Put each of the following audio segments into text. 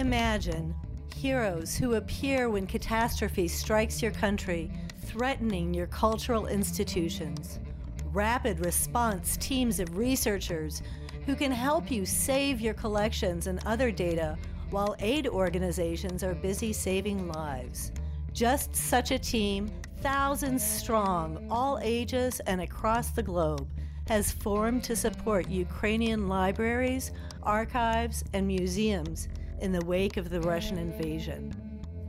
Imagine heroes who appear when catastrophe strikes your country, threatening your cultural institutions. Rapid response teams of researchers who can help you save your collections and other data while aid organizations are busy saving lives. Just such a team, thousands strong, all ages and across the globe, has formed to support Ukrainian libraries, archives, and museums in the wake of the Russian invasion.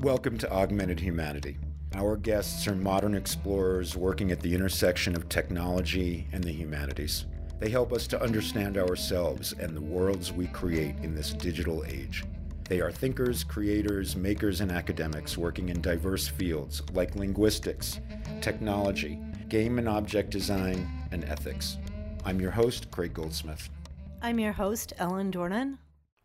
Welcome to Augmented Humanity. Our guests are modern explorers working at the intersection of technology and the humanities. They help us to understand ourselves and the worlds we create in this digital age. They are thinkers, creators, makers, and academics working in diverse fields like linguistics, technology, game and object design, and ethics. I'm your host, Craig Goldsmith. I'm your host, Ellen Dornan.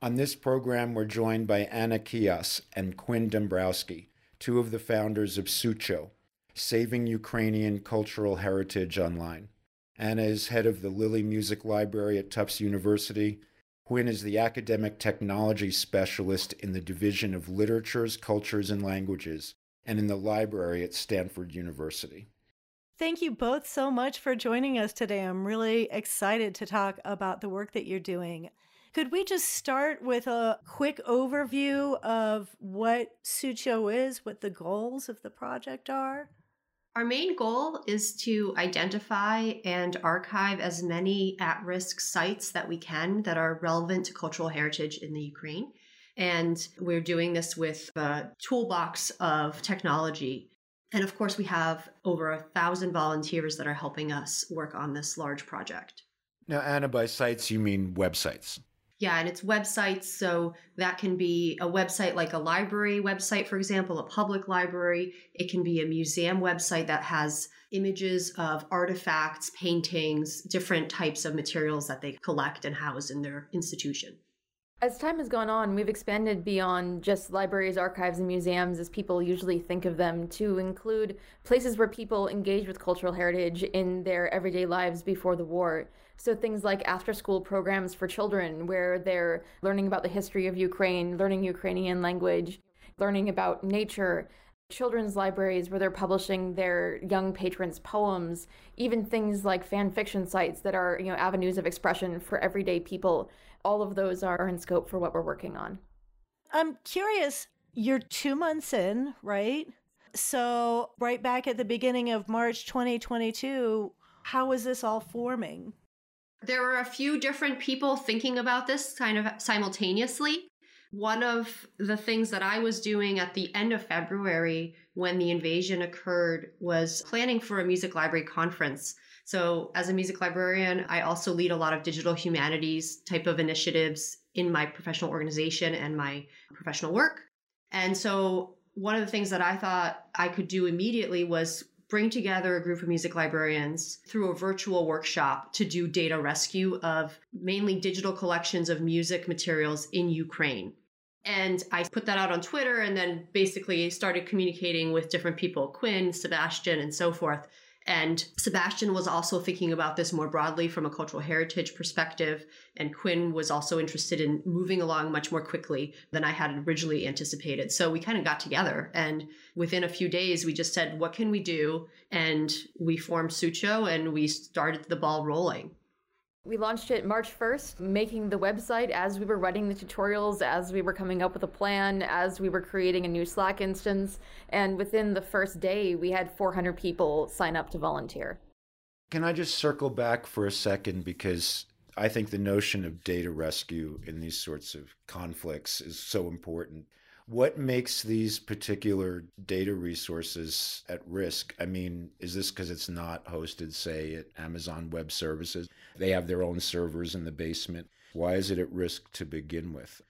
On this program, we're joined by Anna Kijas and Quinn Dombrowski, two of the founders of Sucho, Saving Ukrainian Cultural Heritage Online. Anna is head of the Lilly Music Library at Tufts University Quinn is the academic technology specialist in the Division of Literatures, Cultures, and Languages and in the library at Stanford University. Thank you both so much for joining us today. I'm really excited to talk about the work that you're doing. Could we just start with a quick overview of what Sucho is, what the goals of the project are? Our main goal is to identify and archive as many at risk sites that we can that are relevant to cultural heritage in the Ukraine. And we're doing this with a toolbox of technology. And of course, we have over a thousand volunteers that are helping us work on this large project. Now, Anna, by sites, you mean websites? Yeah, and it's websites. So that can be a website like a library website, for example, a public library. It can be a museum website that has images of artifacts, paintings, different types of materials that they collect and house in their institution. As time has gone on, we've expanded beyond just libraries, archives, and museums as people usually think of them to include places where people engage with cultural heritage in their everyday lives before the war. So things like after school programs for children, where they're learning about the history of Ukraine, learning Ukrainian language, learning about nature, children's libraries where they're publishing their young patrons' poems, even things like fan fiction sites that are, you know, avenues of expression for everyday people all of those are in scope for what we're working on. I'm curious, you're two months in, right? So, right back at the beginning of March 2022, how was this all forming? There were a few different people thinking about this kind of simultaneously. One of the things that I was doing at the end of February when the invasion occurred was planning for a music library conference so, as a music librarian, I also lead a lot of digital humanities type of initiatives in my professional organization and my professional work. And so, one of the things that I thought I could do immediately was bring together a group of music librarians through a virtual workshop to do data rescue of mainly digital collections of music materials in Ukraine. And I put that out on Twitter and then basically started communicating with different people, Quinn, Sebastian, and so forth, and Sebastian was also thinking about this more broadly from a cultural heritage perspective. And Quinn was also interested in moving along much more quickly than I had originally anticipated. So we kind of got together and within a few days, we just said, what can we do? And we formed Sucho and we started the ball rolling. We launched it March 1st, making the website as we were writing the tutorials, as we were coming up with a plan, as we were creating a new Slack instance. And within the first day, we had 400 people sign up to volunteer. Can I just circle back for a second? Because I think the notion of data rescue in these sorts of conflicts is so important. What makes these particular data resources at risk? I mean, is this because it's not hosted, say, at Amazon Web Services? They have their own servers in the basement. Why is it at risk to begin with?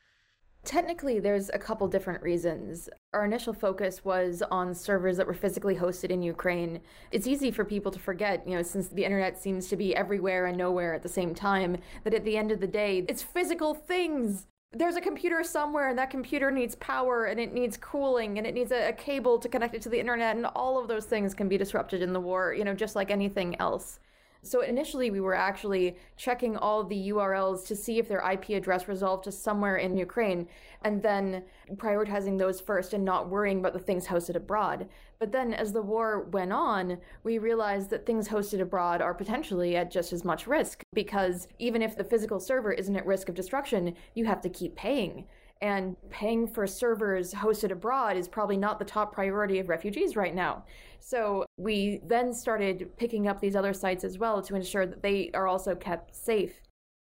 Technically, there's a couple different reasons. Our initial focus was on servers that were physically hosted in Ukraine. It's easy for people to forget, you know, since the internet seems to be everywhere and nowhere at the same time, that at the end of the day, it's physical things there's a computer somewhere and that computer needs power and it needs cooling and it needs a, a, cable to connect it to the internet and all of those things can be disrupted in the war you know just like anything else So initially, we were actually checking all the URLs to see if their IP address resolved to somewhere in Ukraine, and then prioritizing those first and not worrying about the things hosted abroad. But then, as the war went on, we realized that things hosted abroad are potentially at just as much risk because even if the physical server isn't at risk of destruction, you have to keep paying. And paying for servers hosted abroad is probably not the top priority of refugees right now. So we then started picking up these other sites as well to ensure that they are also kept safe.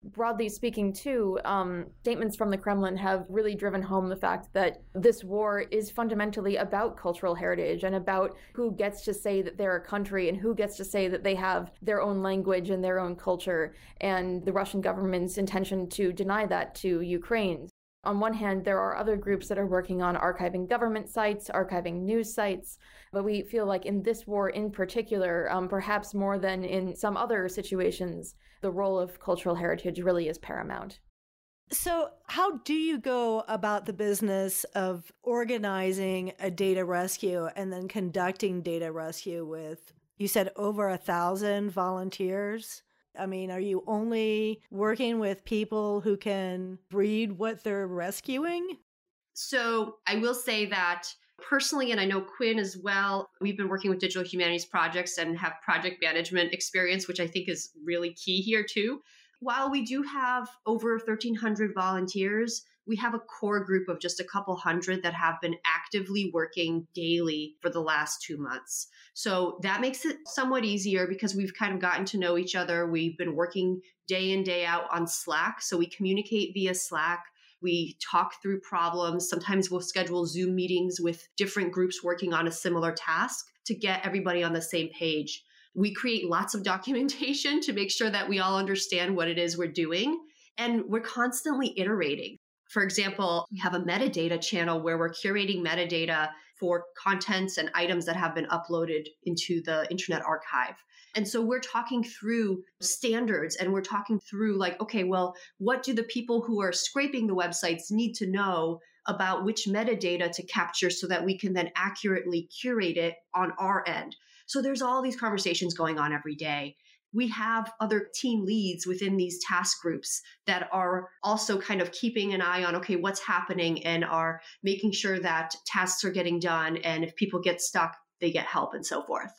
Broadly speaking, too, um, statements from the Kremlin have really driven home the fact that this war is fundamentally about cultural heritage and about who gets to say that they're a country and who gets to say that they have their own language and their own culture, and the Russian government's intention to deny that to Ukraine. On one hand, there are other groups that are working on archiving government sites, archiving news sites, but we feel like in this war in particular, um, perhaps more than in some other situations, the role of cultural heritage really is paramount. So, how do you go about the business of organizing a data rescue and then conducting data rescue with, you said, over a thousand volunteers? I mean, are you only working with people who can read what they're rescuing? So I will say that personally, and I know Quinn as well, we've been working with digital humanities projects and have project management experience, which I think is really key here too. While we do have over 1,300 volunteers, we have a core group of just a couple hundred that have been actively working daily for the last two months. So that makes it somewhat easier because we've kind of gotten to know each other. We've been working day in, day out on Slack. So we communicate via Slack. We talk through problems. Sometimes we'll schedule Zoom meetings with different groups working on a similar task to get everybody on the same page. We create lots of documentation to make sure that we all understand what it is we're doing. And we're constantly iterating. For example, we have a metadata channel where we're curating metadata for contents and items that have been uploaded into the Internet Archive. And so we're talking through standards and we're talking through, like, okay, well, what do the people who are scraping the websites need to know about which metadata to capture so that we can then accurately curate it on our end? So there's all these conversations going on every day we have other team leads within these task groups that are also kind of keeping an eye on okay what's happening and are making sure that tasks are getting done and if people get stuck they get help and so forth.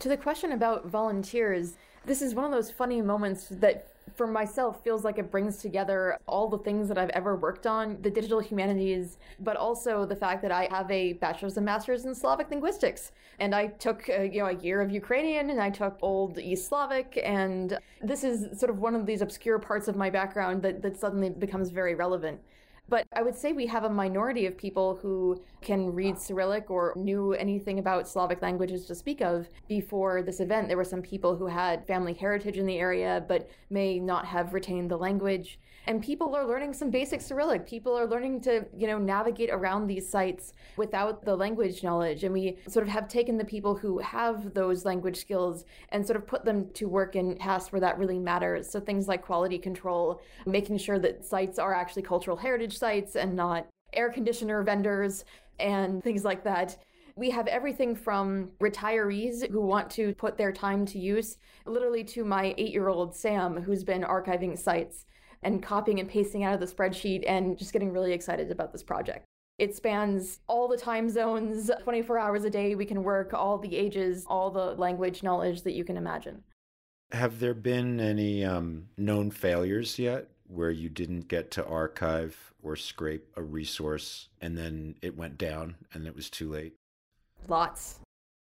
To the question about volunteers this is one of those funny moments that for myself feels like it brings together all the things that I've ever worked on, the digital humanities, but also the fact that I have a bachelor's and master's in Slavic linguistics. And I took uh, you know a year of Ukrainian and I took old East Slavic and this is sort of one of these obscure parts of my background that, that suddenly becomes very relevant. But I would say we have a minority of people who can read Cyrillic or knew anything about Slavic languages to speak of before this event. There were some people who had family heritage in the area but may not have retained the language and people are learning some basic Cyrillic. People are learning to, you know, navigate around these sites without the language knowledge. And we sort of have taken the people who have those language skills and sort of put them to work in tasks where that really matters. So things like quality control, making sure that sites are actually cultural heritage sites and not air conditioner vendors and things like that. We have everything from retirees who want to put their time to use, literally to my eight year old Sam, who's been archiving sites and copying and pasting out of the spreadsheet and just getting really excited about this project. It spans all the time zones, 24 hours a day. We can work all the ages, all the language knowledge that you can imagine. Have there been any um, known failures yet where you didn't get to archive or scrape a resource and then it went down and it was too late? Lots.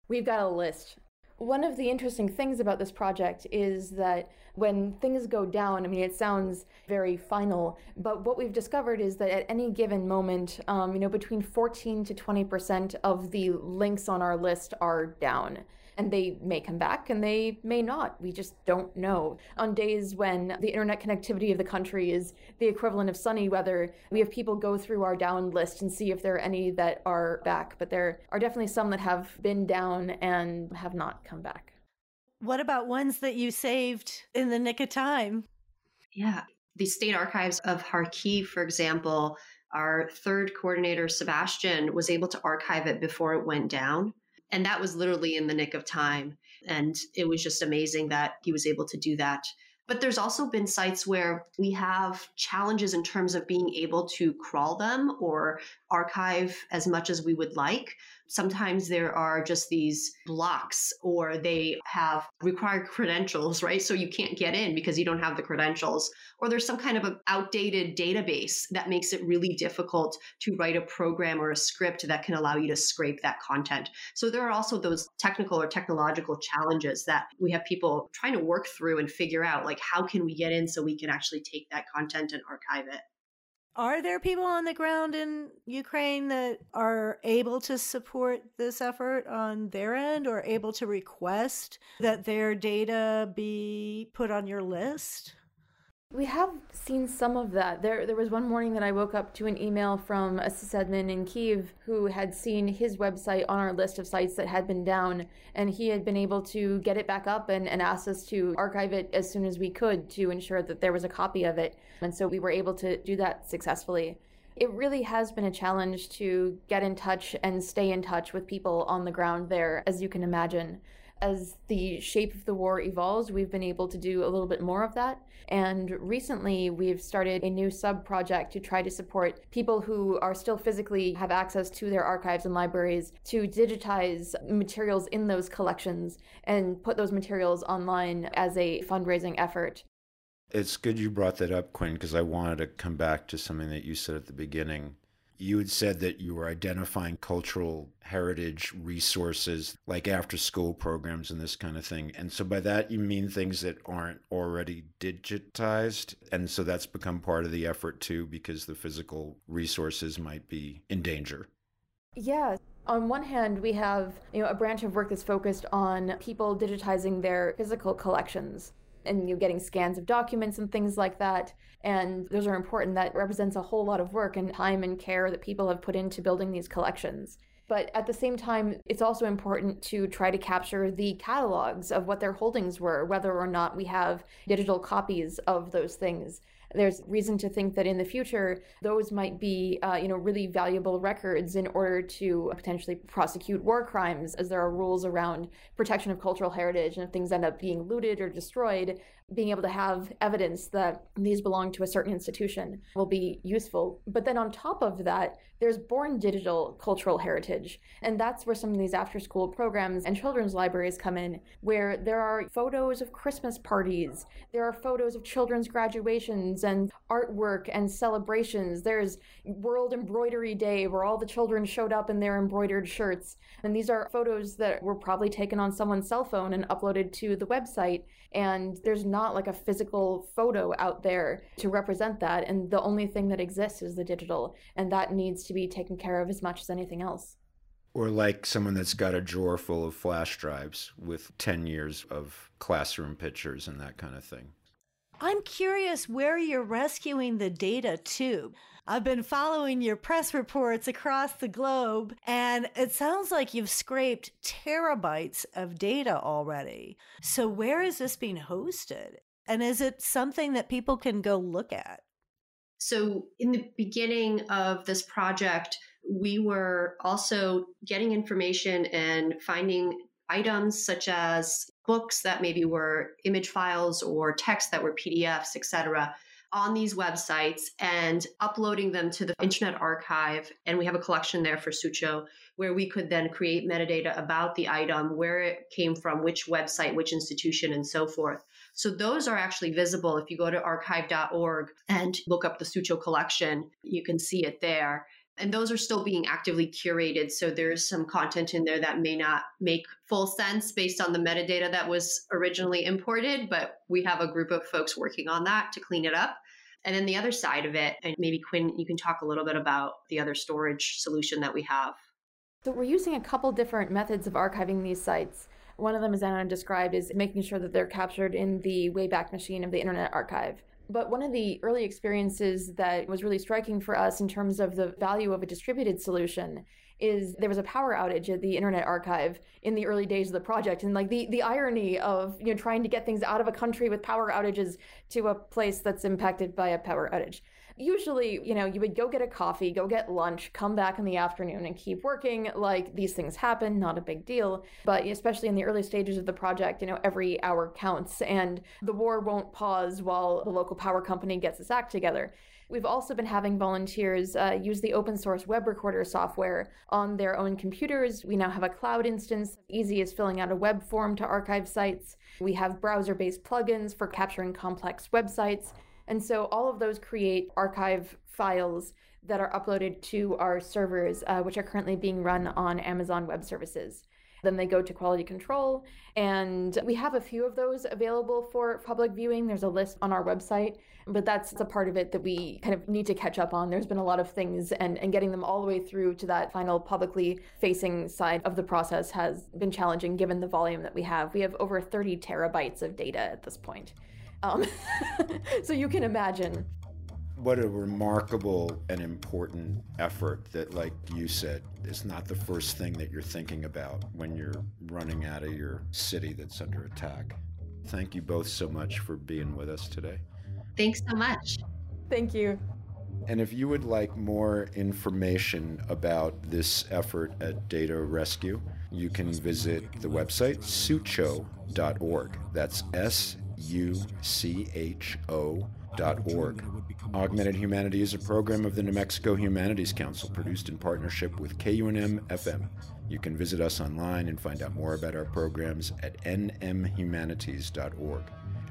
We've got a list. One of the interesting things about this project is that when things go down, I mean, it sounds very final, but what we've discovered is that at any given moment, um, you know, between 14 to 20% of the links on our list are down and they may come back and they may not. We just don't know. On days when the internet connectivity of the country is the equivalent of sunny weather, we have people go through our down list and see if there are any that are back. But there are definitely some that have been down and have not come back. What about ones that you saved in the nick of time? Yeah. The state archives of Kharkiv, for example, our third coordinator, Sebastian, was able to archive it before it went down. And that was literally in the nick of time. And it was just amazing that he was able to do that. But there's also been sites where we have challenges in terms of being able to crawl them or archive as much as we would like. Sometimes there are just these blocks or they have required credentials, right? So you can't get in because you don't have the credentials. Or there's some kind of an outdated database that makes it really difficult to write a program or a script that can allow you to scrape that content. So there are also those technical or technological challenges that we have people trying to work through and figure out like how can we get in so we can actually take that content and archive it. Are there people on the ground in Ukraine that are able to support this effort on their end or able to request that their data be put on your list? We have seen some of that. There, there was one morning that I woke up to an email from a sysadmin in Kiev who had seen his website on our list of sites that had been down, and he had been able to get it back up and, and asked us to archive it as soon as we could to ensure that there was a copy of it. And so we were able to do that successfully. It really has been a challenge to get in touch and stay in touch with people on the ground there, as you can imagine as the shape of the war evolves, we've been able to do a little bit more of that. And recently, we've started a new sub project to try to support people who are still physically have access to their archives and libraries to digitize materials in those collections and put those materials online as a fundraising effort. It's good you brought that up, Quinn, because I wanted to come back to something that you said at the beginning you had said that you were identifying cultural heritage resources like after school programs and this kind of thing. And so by that, you mean things that aren't already digitized. And so that's become part of the effort too, because the physical resources might be in danger. Yeah. On one hand, we have you know a branch of work that's focused on people digitizing their physical collections and you are getting scans of documents and things like that. And those are important. That represents a whole lot of work and time and care that people have put into building these collections. But at the same time, it's also important to try to capture the catalogs of what their holdings were, whether or not we have digital copies of those things there's reason to think that in the future those might be uh, you know really valuable records in order to potentially prosecute war crimes as there are rules around protection of cultural heritage and if things end up being looted or destroyed being able to have evidence that these belong to a certain institution will be useful. But then on top of that, there's born digital cultural heritage. And that's where some of these after school programs and children's libraries come in, where there are photos of Christmas parties, there are photos of children's graduations and artwork and celebrations. There's World Embroidery Day, where all the children showed up in their embroidered shirts. And these are photos that were probably taken on someone's cell phone and uploaded to the website and there's not like a physical photo out there to represent that and the only thing that exists is the digital and that needs to be taken care of as much as anything else. Or like someone that's got a drawer full of flash drives with 10 years of classroom pictures and that kind of thing I'm curious where you're rescuing the data to. I've been following your press reports across the globe, and it sounds like you've scraped terabytes of data already. So, where is this being hosted? And is it something that people can go look at? So, in the beginning of this project, we were also getting information and finding items such as books that maybe were image files or text that were PDFs, etc on these websites and uploading them to the Internet Archive. And we have a collection there for Sucho where we could then create metadata about the item, where it came from, which website, which institution, and so forth. So those are actually visible. If you go to archive.org and look up the Sucho collection, you can see it there. And those are still being actively curated. So there's some content in there that may not make full sense based on the metadata that was originally imported, but we have a group of folks working on that to clean it up. And then the other side of it, and maybe Quinn, you can talk a little bit about the other storage solution that we have. So we're using a couple different methods of archiving these sites. One of them, as Anna described, is making sure that they're captured in the Wayback Machine of the Internet Archive. But one of the early experiences that was really striking for us in terms of the value of a distributed solution is there was a power outage at the Internet Archive in the early days of the project, and like the the irony of you know trying to get things out of a country with power outages to a place that's impacted by a power outage usually, you know, you would go get a coffee, go get lunch, come back in the afternoon and keep working. Like these things happen, not a big deal. But especially in the early stages of the project, you know, every hour counts and the war won't pause while the local power company gets its act together. We've also been having volunteers uh, use the open source web recorder software on their own computers. We now have a cloud instance, easy as filling out a web form to archive sites. We have browser based plugins for capturing complex websites. And so all of those create archive files that are uploaded to our servers, uh, which are currently being run on Amazon Web Services. Then they go to quality control, and we have a few of those available for public viewing. There's a list on our website, but that's a part of it that we kind of need to catch up on. There's been a lot of things, and, and getting them all the way through to that final publicly facing side of the process has been challenging given the volume that we have. We have over 30 terabytes of data at this point. Um, so you can imagine. What a remarkable and important effort that, like you said, is not the first thing that you're thinking about when you're running out of your city that's under attack. Thank you both so much for being with us today. Thanks so much. Thank you. And if you would like more information about this effort at Data Rescue, you can visit the website sucho.org. That's S ucho.org. Augmented Humanity is a program of the New Mexico Humanities Council produced in partnership with KUNM FM. You can visit us online and find out more about our programs at nmhumanities.org.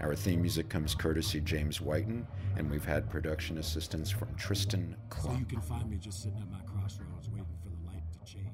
Our theme music comes courtesy James Whiten, and we've had production assistance from Tristan Klum. So you can find me just sitting at my crossroads waiting for the light to change.